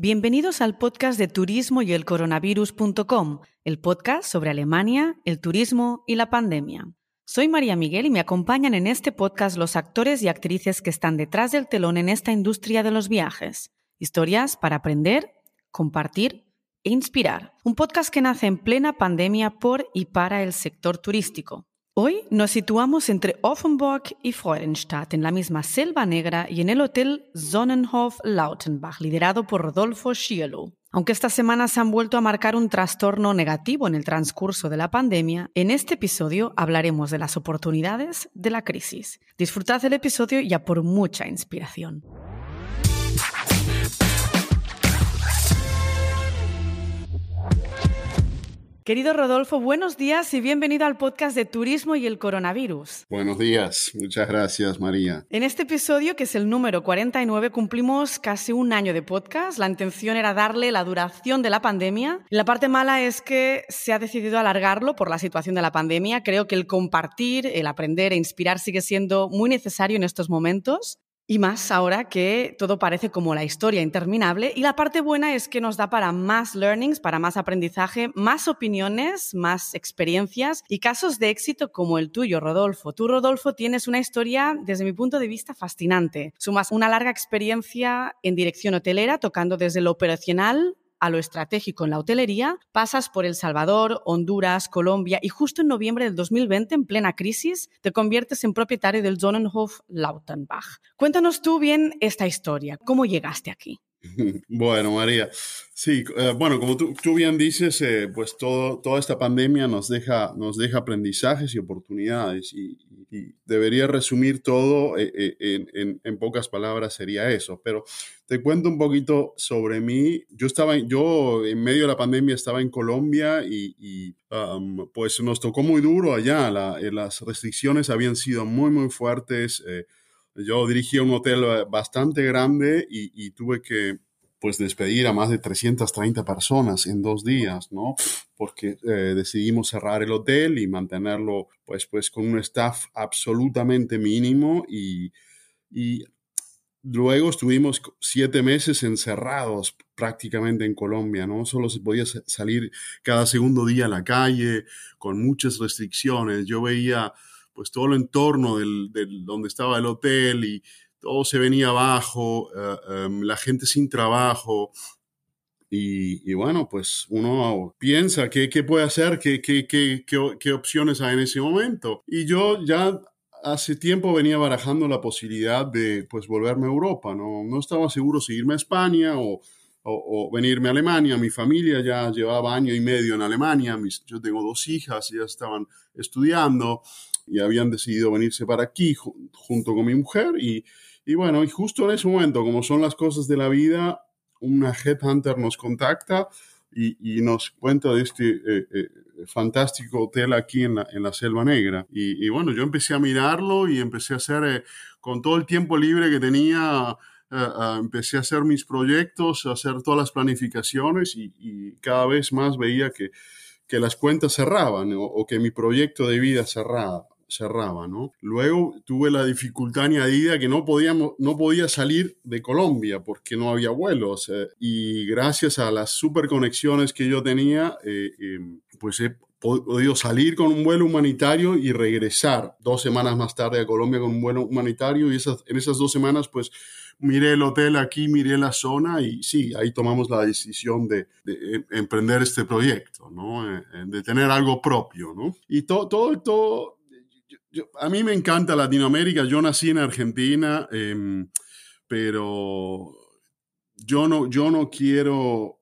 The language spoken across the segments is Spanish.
Bienvenidos al podcast de turismo y el coronavirus.com, el podcast sobre Alemania, el turismo y la pandemia. Soy María Miguel y me acompañan en este podcast los actores y actrices que están detrás del telón en esta industria de los viajes. Historias para aprender, compartir e inspirar. Un podcast que nace en plena pandemia por y para el sector turístico. Hoy nos situamos entre Offenburg y Freudenstadt, en la misma Selva Negra y en el Hotel Sonnenhof Lautenbach, liderado por Rodolfo Schielo. Aunque estas semanas han vuelto a marcar un trastorno negativo en el transcurso de la pandemia, en este episodio hablaremos de las oportunidades de la crisis. Disfrutad del episodio ya por mucha inspiración. Querido Rodolfo, buenos días y bienvenido al podcast de Turismo y el Coronavirus. Buenos días, muchas gracias María. En este episodio, que es el número 49, cumplimos casi un año de podcast. La intención era darle la duración de la pandemia. La parte mala es que se ha decidido alargarlo por la situación de la pandemia. Creo que el compartir, el aprender e inspirar sigue siendo muy necesario en estos momentos. Y más ahora que todo parece como la historia interminable. Y la parte buena es que nos da para más learnings, para más aprendizaje, más opiniones, más experiencias y casos de éxito como el tuyo, Rodolfo. Tú, Rodolfo, tienes una historia, desde mi punto de vista, fascinante. Sumas una larga experiencia en dirección hotelera, tocando desde lo operacional a lo estratégico en la hotelería, pasas por El Salvador, Honduras, Colombia y justo en noviembre del 2020, en plena crisis, te conviertes en propietario del Sonnenhof Lautenbach. Cuéntanos tú bien esta historia, ¿cómo llegaste aquí? Bueno, María, sí, eh, bueno, como tú, bien dices, eh, pues toda esta pandemia nos deja, nos deja aprendizajes y oportunidades y, debería resumir todo eh, en, en, pocas palabras sería eso, pero te cuento un poquito sobre mí. Yo estaba, yo en medio de la pandemia estaba en Colombia y, um, pues nos tocó muy duro allá, las restricciones habían sido muy, muy fuertes yo dirigía un hotel eh, bastante grande y, tuve que pues despedir a más de 330 personas en dos días, ¿no? Porque eh, decidimos cerrar el hotel y mantenerlo pues, pues con un staff absolutamente mínimo y, y luego estuvimos siete meses encerrados prácticamente en Colombia, ¿no? Solo se podía salir cada segundo día a la calle con muchas restricciones. Yo veía pues todo el entorno del, donde estaba el hotel y todo se venía abajo, eh, em, la gente sin trabajo. Y, bueno, pues uno piensa qué, qué puede hacer, qué, qué, qué, qué opciones hay en ese momento. Y yo ya hace tiempo venía barajando la posibilidad de pues volverme a Europa, no, no estaba seguro si irme a España o, o, venirme a Alemania. Mi familia ya llevaba año y medio en Alemania, Mis, yo tengo dos hijas, ya estaban estudiando y habían decidido venirse para aquí junto con mi mujer y, y, bueno, y justo en ese momento, como son las cosas de la vida, una headhunter nos contacta y, y nos cuenta de este eh, eh, fantástico hotel aquí en la, en la Selva Negra. Y, y, bueno, yo empecé a mirarlo y empecé a hacer, eh, con todo el tiempo libre que tenía, empecé a hacer mis proyectos, a hacer todas las planificaciones y, cada vez más veía que, que las cuentas cerraban o, que mi proyecto de vida cerraba cerraba, ¿no? Luego tuve la dificultad añadida que no, podíamos, no podía salir de Colombia porque no había vuelos eh, y gracias a las super conexiones que yo tenía, eh, em, pues he podido salir con un vuelo humanitario y regresar dos semanas más tarde a Colombia con un vuelo humanitario y esas, en esas dos semanas pues miré el hotel aquí, miré la zona y sí, ahí tomamos la decisión de, de emprender este proyecto, ¿no? Eh, de tener algo propio, ¿no? Y todo, todo, a mí me encanta Latinoamérica, yo nací en Argentina, em, pero yo no, yo no quiero,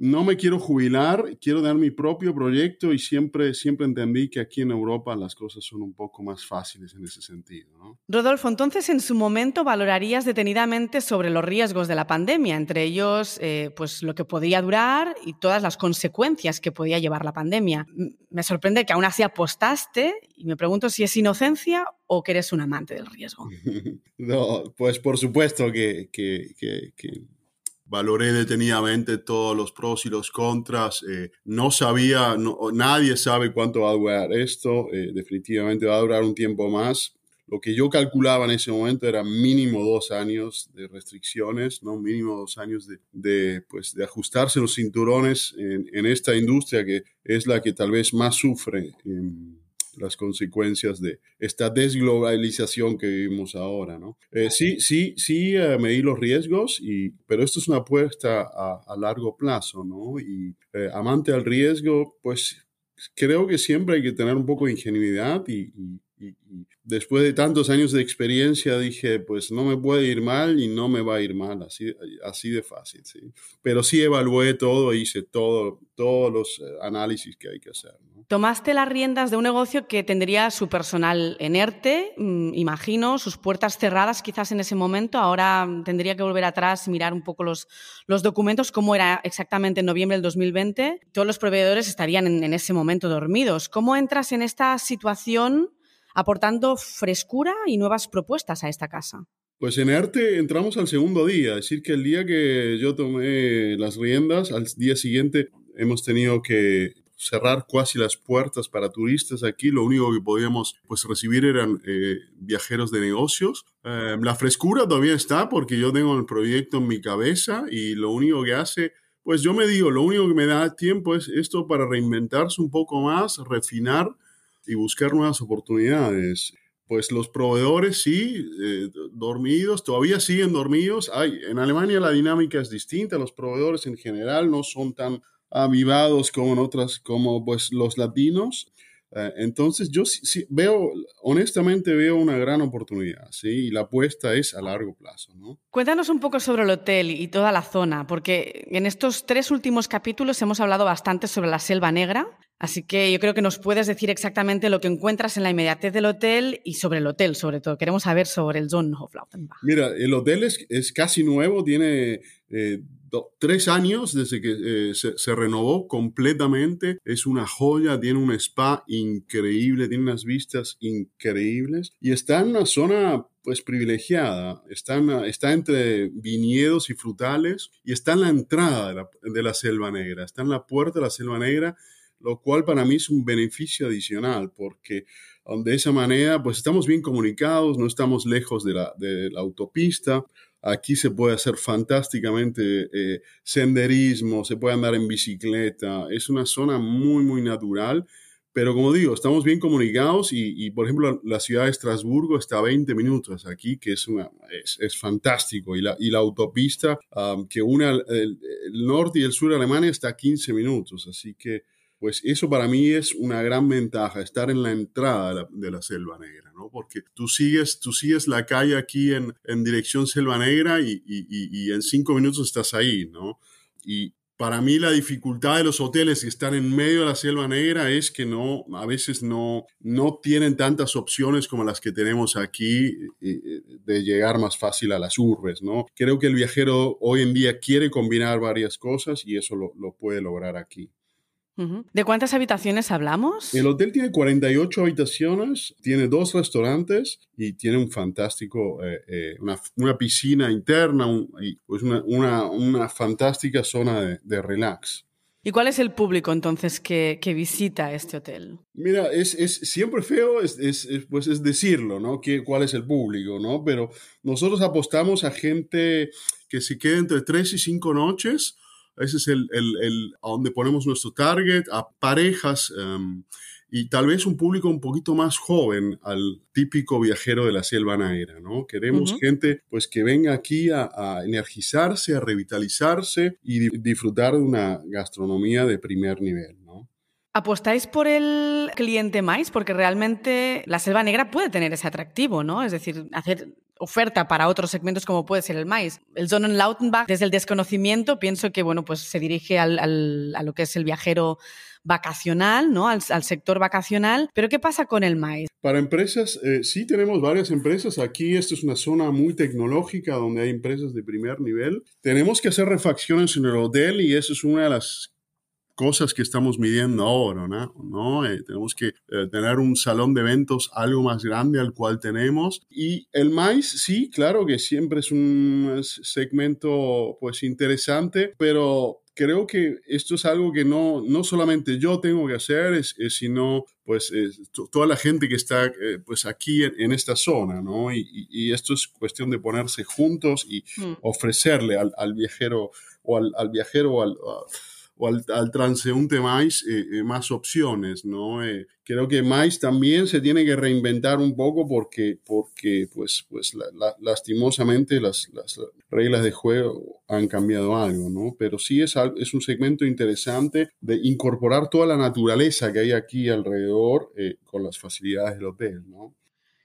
no me quiero jubilar, quiero dar mi propio proyecto y siempre, siempre entendí que aquí en Europa las cosas son un poco más fáciles en ese sentido. Rodolfo, entonces en su momento valorarías detenidamente sobre los riesgos de la pandemia, entre ellos eh, pues lo que podía durar y todas las consecuencias que podía llevar la pandemia. Me sorprende que aún así apostaste y me pregunto si es inocencia o que eres un amante del riesgo. no, pues por supuesto que, que, que, valoré detenidamente todos los pros y los contras. Eh, no sabía, nadie sabe cuánto va a durar esto. Eh, definitivamente va a durar un tiempo más. lo que yo calculaba en ese momento era mínimo dos años de restricciones, ¿no? Mínimo dos años de, de pues, de ajustarse los cinturones en, esta industria que es la que tal vez más sufre. Las consecuencias de esta desglobalización que vivimos ahora, ¿no? Eh, sí, sí, sí, eh, medí los riesgos, y, pero esto es una apuesta a, a largo plazo, ¿no? Y eh, amante al riesgo, pues creo que siempre hay que tener un poco de ingenuidad y, y, después de tantos años de experiencia dije, pues no me puede ir mal y no me va a ir mal, así, así de fácil, ¿sí? Pero sí evalué todo, hice todo, todos los análisis que hay que hacer. Tomaste las riendas de un negocio que tendría su personal en ERTE, mmm, imagino, sus puertas cerradas quizás en ese momento. Ahora tendría que volver atrás y mirar un poco los, los documentos, cómo era exactamente en noviembre del 2020. Todos los proveedores estarían en, en ese momento dormidos. ¿Cómo entras en esta situación aportando frescura y nuevas propuestas a esta casa? Pues en ERTE entramos al segundo día, es decir, que el día que yo tomé las riendas, al día siguiente hemos tenido que cerrar casi las puertas para turistas aquí. Lo único que podíamos pues, recibir eran eh, viajeros de negocios. Eh, la frescura todavía está porque yo tengo el proyecto en mi cabeza y lo único que hace, pues yo me digo, lo único que me da tiempo es esto para reinventarse un poco más, refinar y buscar nuevas oportunidades. Pues los proveedores sí, eh, dormidos, todavía siguen dormidos. Hay, en Alemania la dinámica es distinta, los proveedores en general no son tan avivados como en otras, como pues los latinos. Uh, entonces yo veo, honestamente veo una gran oportunidad, ¿sí? Y la apuesta es a largo plazo, ¿no? Cuéntanos un poco sobre el hotel y toda la zona, porque en estos tres últimos capítulos hemos hablado bastante sobre la Selva Negra, así que yo creo que nos puedes decir exactamente lo que encuentras en la inmediatez del hotel y sobre el hotel, sobre todo. Queremos saber sobre el Zonhof Lautenbach. Mira, el hotel es, es casi nuevo, tiene... Eh, tres años desde que eh, se, renovó completamente. Es una joya, tiene un spa increíble, tiene unas vistas increíbles y está en una zona pues privilegiada. Está, está entre viñedos y frutales y está en la entrada de la Selva Negra, está en la puerta de la Selva Negra, lo cual para mí es un beneficio adicional porque de esa manera pues estamos bien comunicados, no estamos lejos de la, de la autopista, Aquí se puede hacer fantásticamente eh, senderismo, se puede andar en bicicleta. Es una zona muy, muy natural. Pero como digo, estamos bien comunicados y, por ejemplo, la ciudad de Estrasburgo está a 20 minutos aquí, que es, una, es, es fantástico. Y la, y la autopista um, que une el, el, norte y el sur de Alemania está a 15 minutos. Así que pues eso para mí es una gran ventaja, estar en la entrada de la, Selva Negra, ¿no? Porque tú sigues, tú sigues la calle aquí en, en dirección Selva Negra y, y, y, en cinco minutos estás ahí, ¿no? Y para mí la dificultad de los hoteles que están en medio de la Selva Negra es que no, a veces no, no tienen tantas opciones como las que tenemos aquí de llegar más fácil a las urbes, ¿no? Creo que el viajero hoy en día quiere combinar varias cosas y eso lo, lo puede lograr aquí. ¿De cuántas habitaciones hablamos? El hotel tiene 48 habitaciones, tiene dos restaurantes y tiene un fantástico, eh, eh, una, una, piscina interna un, y pues una, una, una, fantástica zona de, de, relax. ¿Y cuál es el público entonces que, que visita este hotel? Mira, es, es siempre feo es, es, pues es decirlo, ¿no? Que, ¿Cuál es el público, no? Pero nosotros apostamos a gente que se quede entre tres y cinco noches ese es el, el, el, a donde ponemos nuestro target, a parejas um, y tal vez un público un poquito más joven al típico viajero de la selva negra, ¿no? Queremos uh -huh. gente pues que venga aquí a, a, energizarse, a revitalizarse y di disfrutar de una gastronomía de primer nivel. ¿Apostáis por el cliente más? Porque realmente la selva negra puede tener ese atractivo, ¿no? Es decir, hacer oferta para otros segmentos como puede ser el maíz. El Zonen Lautenbach, desde el desconocimiento, pienso que bueno, pues se dirige al, a lo que es el viajero vacacional, ¿no? Al, al, sector vacacional. Pero ¿qué pasa con el maíz? Para empresas, eh, sí tenemos varias empresas. Aquí esto es una zona muy tecnológica donde hay empresas de primer nivel. Tenemos que hacer refacciones en el hotel y eso es una de las cosas que estamos midiendo ahora, ¿no? ¿No? Eh, tenemos que eh, tener un salón de eventos algo más grande al cual tenemos. Y el maíz, sí, claro que siempre es un segmento pues interesante, pero creo que esto es algo que no, no solamente yo tengo que hacer, es, sino pues toda la gente que está eh, pues aquí en, esta zona, ¿no? Y, esto es cuestión de ponerse juntos y mm. ofrecerle al, al, viajero o al, al viajero o al o al, transeúnte más, eh, eh, más opciones, ¿no? Eh, creo que más también se tiene que reinventar un poco porque, porque pues, pues lastimosamente las, las, reglas de juego han cambiado algo, ¿no? Pero sí es, es un segmento interesante de incorporar toda la naturaleza que hay aquí alrededor con las facilidades del hotel, ¿no?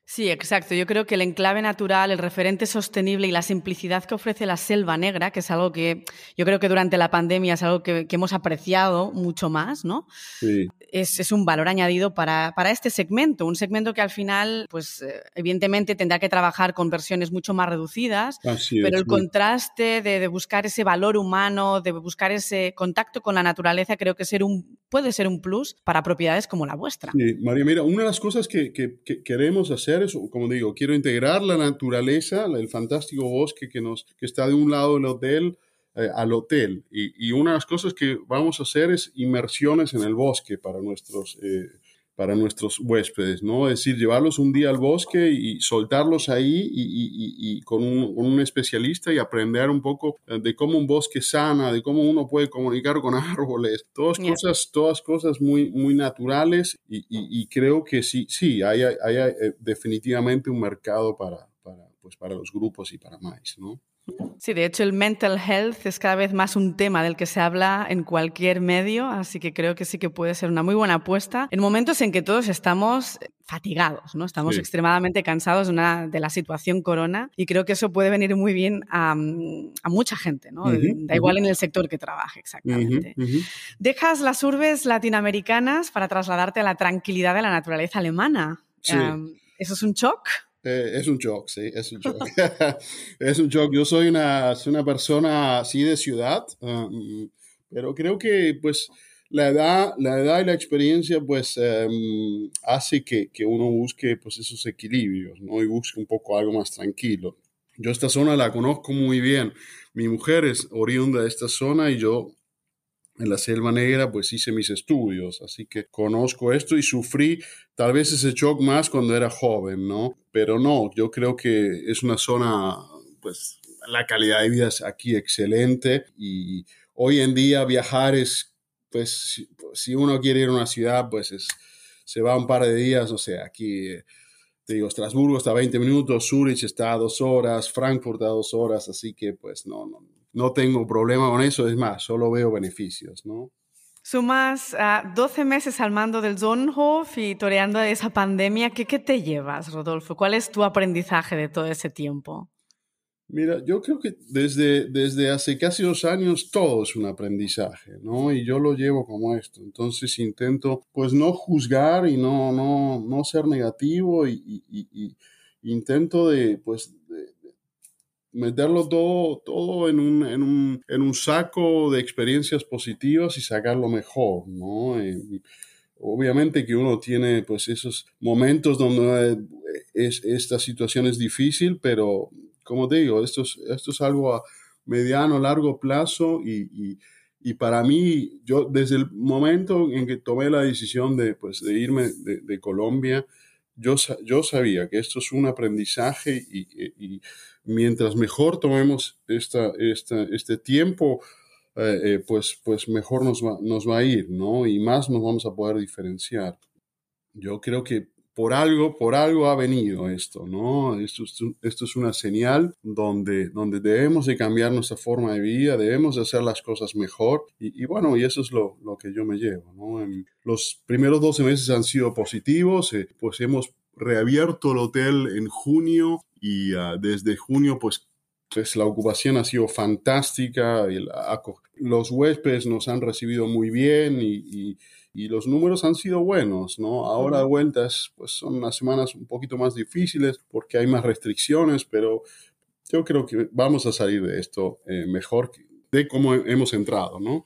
Sí, exacto. Yo creo que el enclave natural, el referente sostenible y la simplicidad que ofrece la selva negra, que es algo que yo creo que durante la pandemia es algo que, hemos apreciado mucho más, ¿no? Sí. Es, un valor añadido para, este segmento, un segmento que al final, pues eh, evidentemente tendrá que trabajar con versiones mucho más reducidas, pero el contraste de, buscar ese valor humano, de buscar ese contacto con la naturaleza, creo que ser un, puede ser un plus para propiedades como la vuestra. Sí, María, mira, una de las cosas que queremos hacer como digo, quiero integrar la naturaleza, el fantástico bosque que, nos, que está de un lado del hotel eh, al hotel. Y, una de las cosas que vamos a hacer es inmersiones en el bosque para nuestros eh, para nuestros huéspedes, ¿no? Es decir, llevarlos un día al bosque y soltarlos ahí y, con, un, especialista y aprender un poco eh, de cómo un bosque sana, de cómo uno puede comunicar con árboles, todas cosas, todas cosas muy, muy naturales y, creo que sí, sí, hay, hay, eh, definitivamente un mercado para, para, pues para los grupos y para más, ¿no? Sí, de hecho el mental health es cada vez más un tema del que se habla en cualquier medio, así que creo que sí que puede ser una muy buena apuesta en momentos en que todos estamos fatigados, ¿no? Estamos extremadamente cansados de, una, de, la situación corona y creo que eso puede venir muy bien a, mucha gente, ¿no? da igual en el sector que trabaje, exactamente. Dejas las urbes latinoamericanas para trasladarte a la tranquilidad de la naturaleza alemana. ¿Eso es un shock? Eh, es un shock, sí, es un shock. es un shock. Yo soy una, una persona así de ciudad, um, pero creo que pues la edad, la edad y la experiencia pues um, hace que, que, uno busque pues esos equilibrios, ¿no? Y busque un poco algo más tranquilo. Yo esta zona la conozco muy bien. Mi mujer es oriunda de esta zona y yo en la Selva Negra, pues hice mis estudios, así que conozco esto y sufrí tal vez ese shock más cuando era joven, ¿no? Pero no, yo creo que es una zona, pues la calidad de vida es aquí excelente y hoy en día viajar es, pues si, uno quiere ir a una ciudad, pues es, se va un par de días, o sea, aquí... te digo, Estrasburgo está a 20 minutos, Zurich está a dos horas, Frankfurt a dos horas, así que pues no, no, no tengo problema con eso, es más, solo veo beneficios, ¿no? Sumas a 12 meses al mando del Zonhof y toreando esa pandemia. ¿Qué, ¿Qué te llevas, Rodolfo? ¿Cuál es tu aprendizaje de todo ese tiempo? Mira, yo creo que desde, desde hace casi dos años todo es un aprendizaje, ¿no? Y yo lo llevo como esto. Entonces intento, pues, no juzgar y no, no, no ser negativo y, y intento de, pues, meterlo todo, todo en, un, en, un, en un saco de experiencias positivas y sacarlo mejor, ¿no? Eh, obviamente que uno tiene pues esos momentos donde eh, es, esta situación es difícil, pero como te digo, esto es, esto es algo a mediano, largo plazo y, y, para mí, yo desde el momento en que tomé la decisión de, pues, de irme de Colombia, yo, yo sabía que esto es un aprendizaje y, y mientras mejor tomemos esta, esta, este tiempo, eh, eh, pues, pues mejor nos va, nos va a ir, ¿no? Y más nos vamos a poder diferenciar. Yo creo que por algo, por algo ha venido esto, ¿no? Esto, es una señal donde, donde debemos de cambiar nuestra forma de vida, debemos de hacer las cosas mejor y, bueno, y eso es lo, lo, que yo me llevo, ¿no? Los primeros 12 meses han sido positivos, eh, pues hemos reabierto el hotel en junio y ah, desde junio pues, pues, la ocupación ha sido fantástica, los huéspedes nos han recibido muy bien y, y, los números han sido buenos, ¿no? Ahora de vueltas pues son unas semanas un poquito más difíciles porque hay más restricciones, pero yo creo que vamos a salir de esto eh, mejor de cómo hemos entrado, ¿no?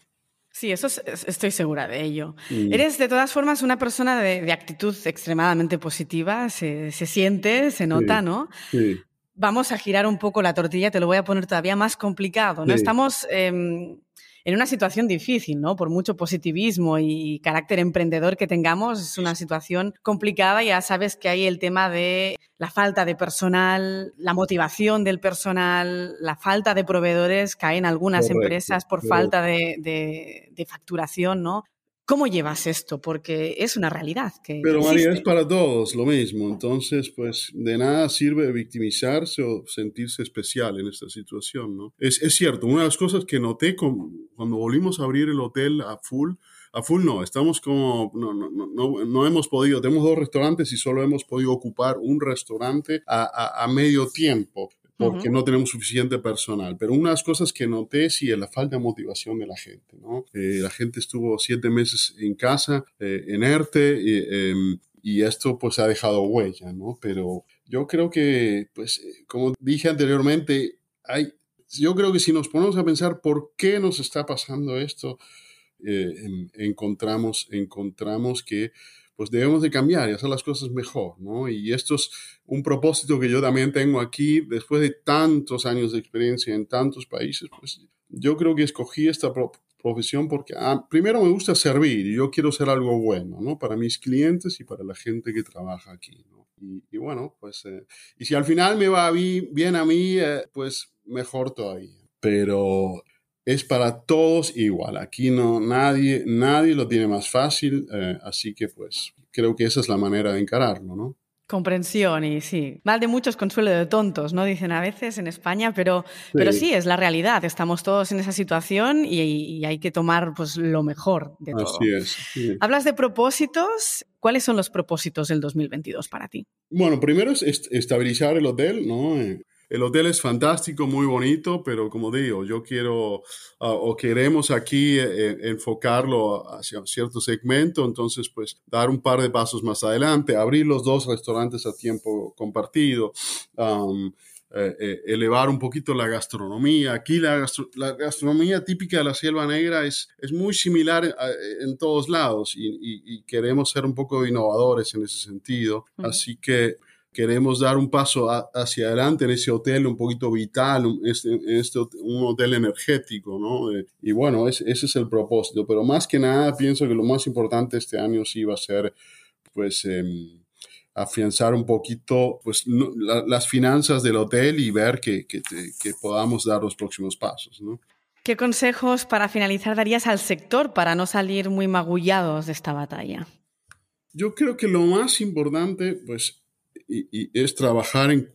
Sí, eso estoy segura de ello. Mm. Eres de todas formas una persona de, actitud extremadamente positiva, se, siente, se nota, ¿no? Sí. Vamos a girar un poco la tortilla, te lo voy a poner todavía más complicado, ¿no? Estamos em, en una situación difícil, ¿no? Por mucho positivismo y carácter emprendedor que tengamos, es una situación complicada. Ya sabes que hay el tema de la falta de personal, la motivación del personal, la falta de proveedores, caen algunas empresas por falta de, de facturación, ¿no? ¿Cómo llevas esto? Porque es una realidad. Que Pero María, es para todos lo mismo. Entonces, pues de nada sirve victimizarse o sentirse especial en esta situación, ¿no? Es, es cierto, una de las cosas que noté con, cuando volvimos a abrir el hotel a full, a full no, estamos como, no, no, no, no hemos podido, tenemos dos restaurantes y solo hemos podido ocupar un restaurante a, a, a medio tiempo porque no tenemos suficiente personal. Pero unas cosas que noté sí es la falta de motivación de la gente, ¿no? Eh, la gente estuvo siete meses en casa, eh, en ERTE, em, y esto pues ha dejado huella, ¿no? Pero yo creo que, pues, eh, como dije anteriormente, hay, yo creo que si nos ponemos a pensar por qué nos está pasando esto, em, encontramos, encontramos que pues debemos de cambiar y hacer las cosas mejor, ¿no? Y esto es un propósito que yo también tengo aquí, después de tantos años de experiencia en tantos países, pues yo creo que escogí esta profesión porque ah, primero me gusta servir y yo quiero ser algo bueno, ¿no? Para mis clientes y para la gente que trabaja aquí, ¿no? Y, bueno, pues, eh, y si al final me va bien a mí, eh, pues mejor todavía. Pero es para todos igual. Aquí no, nadie, nadie lo tiene más fácil, eh, así que pues creo que esa es la manera de encararlo, ¿no? Comprensión y sí. Mal de muchos, consuelo de tontos, ¿no? Dicen a veces en España, pero sí, pero sí es la realidad. Estamos todos en esa situación y, hay que tomar pues, lo mejor de todo. Así es. Sí. Hablas de propósitos. ¿Cuáles son los propósitos del 2022 para ti? Bueno, primero es estabilizar el hotel, ¿no? Eh, el hotel es fantástico, muy bonito, pero como digo, yo quiero uh, o queremos aquí eh, enfocarlo hacia cierto segmento, entonces pues dar un par de pasos más adelante, abrir los dos restaurantes a tiempo compartido. Um, eh, eh, elevar un poquito la gastronomía. Aquí la, gastro la, gastronomía típica de la Selva Negra es, es muy similar en, en todos lados y, y, y, queremos ser un poco innovadores en ese sentido. Uh -huh. Así que queremos dar un paso a, hacia adelante en ese hotel un poquito vital, un, este, este, un hotel energético, ¿no? Eh, y bueno, es, ese es el propósito, pero más que nada pienso que lo más importante este año sí va a ser, pues, eh, afianzar un poquito pues, no, la, las finanzas del hotel y ver que, que, que podamos dar los próximos pasos, ¿no? ¿Qué consejos para finalizar darías al sector para no salir muy magullados de esta batalla? Yo creo que lo más importante, pues, y, y es trabajar en,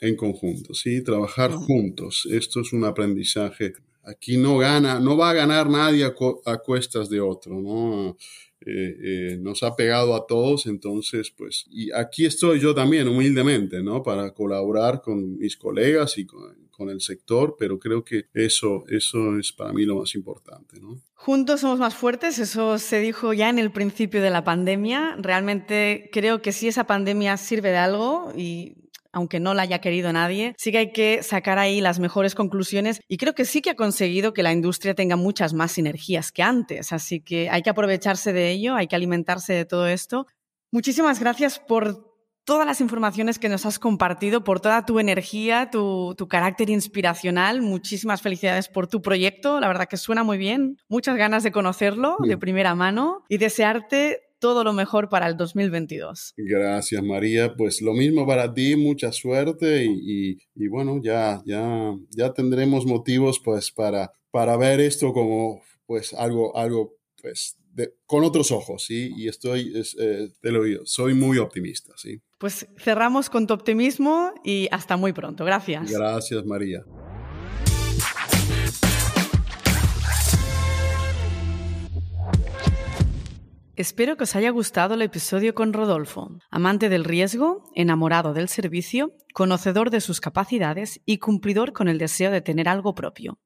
en, conjunto, ¿sí? Trabajar juntos. Esto es un aprendizaje. Aquí no gana, no va a ganar nadie a, a cuestas de otro, ¿no? Eh, eh, nos ha pegado a todos, entonces, pues, y aquí estoy yo también, humildemente, ¿no? Para colaborar con mis colegas y con, con, el sector, pero creo que eso, eso es para mí lo más importante. Juntos somos más fuertes, eso se dijo ya en el principio de la pandemia. Realmente creo que si esa pandemia sirve de algo y aunque no la haya querido nadie, sí que hay que sacar ahí las mejores conclusiones y creo que sí que ha conseguido que la industria tenga muchas más sinergias que antes, así que hay que aprovecharse de ello, hay que alimentarse de todo esto. Muchísimas gracias por todas las informaciones que nos has compartido, por toda tu energía, tu, tu, carácter inspiracional. Muchísimas felicidades por tu proyecto. La verdad que suena muy bien. Muchas ganas de conocerlo bien. de primera mano y desearte todo lo mejor para el 2022. Gracias, María. Pues lo mismo para ti, mucha suerte y, y, y bueno, ya, ya, ya tendremos motivos pues para, para ver esto como pues algo, algo pues de, con otros ojos, ¿sí? Y estoy, es, eh, te lo digo, soy muy optimista, ¿sí? Pues cerramos con tu optimismo y hasta muy pronto. Gracias. Gracias, María. Espero que os haya gustado el episodio con Rodolfo, amante del riesgo, enamorado del servicio, conocedor de sus capacidades y cumplidor con el deseo de tener algo propio.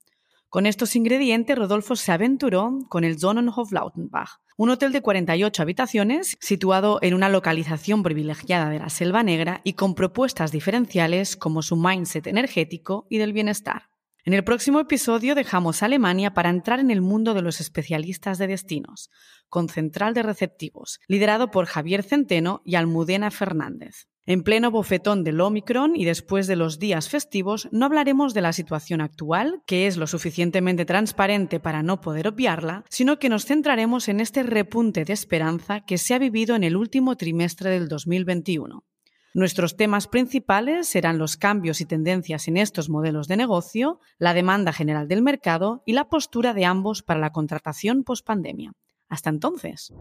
Con estos ingredientes, Rodolfo se aventuró con el Sonnenhof Lautenbach, un hotel de 48 habitaciones situado en una localización privilegiada de la Selva Negra y con propuestas diferenciales como su mindset energético y del bienestar. En el próximo episodio dejamos Alemania para entrar en el mundo de los especialistas de destinos, con Central de Receptivos, liderado por Javier Centeno y Almudena Fernández. En pleno bofetón del Omicron y después de los días festivos, no hablaremos de la situación actual, que es lo suficientemente transparente para no poder obviarla, sino que nos centraremos en este repunte de esperanza que se ha vivido en el último trimestre del 2021. Nuestros temas principales serán los cambios y tendencias en estos modelos de negocio, la demanda general del mercado y la postura de ambos para la contratación post-pandemia. Hasta entonces.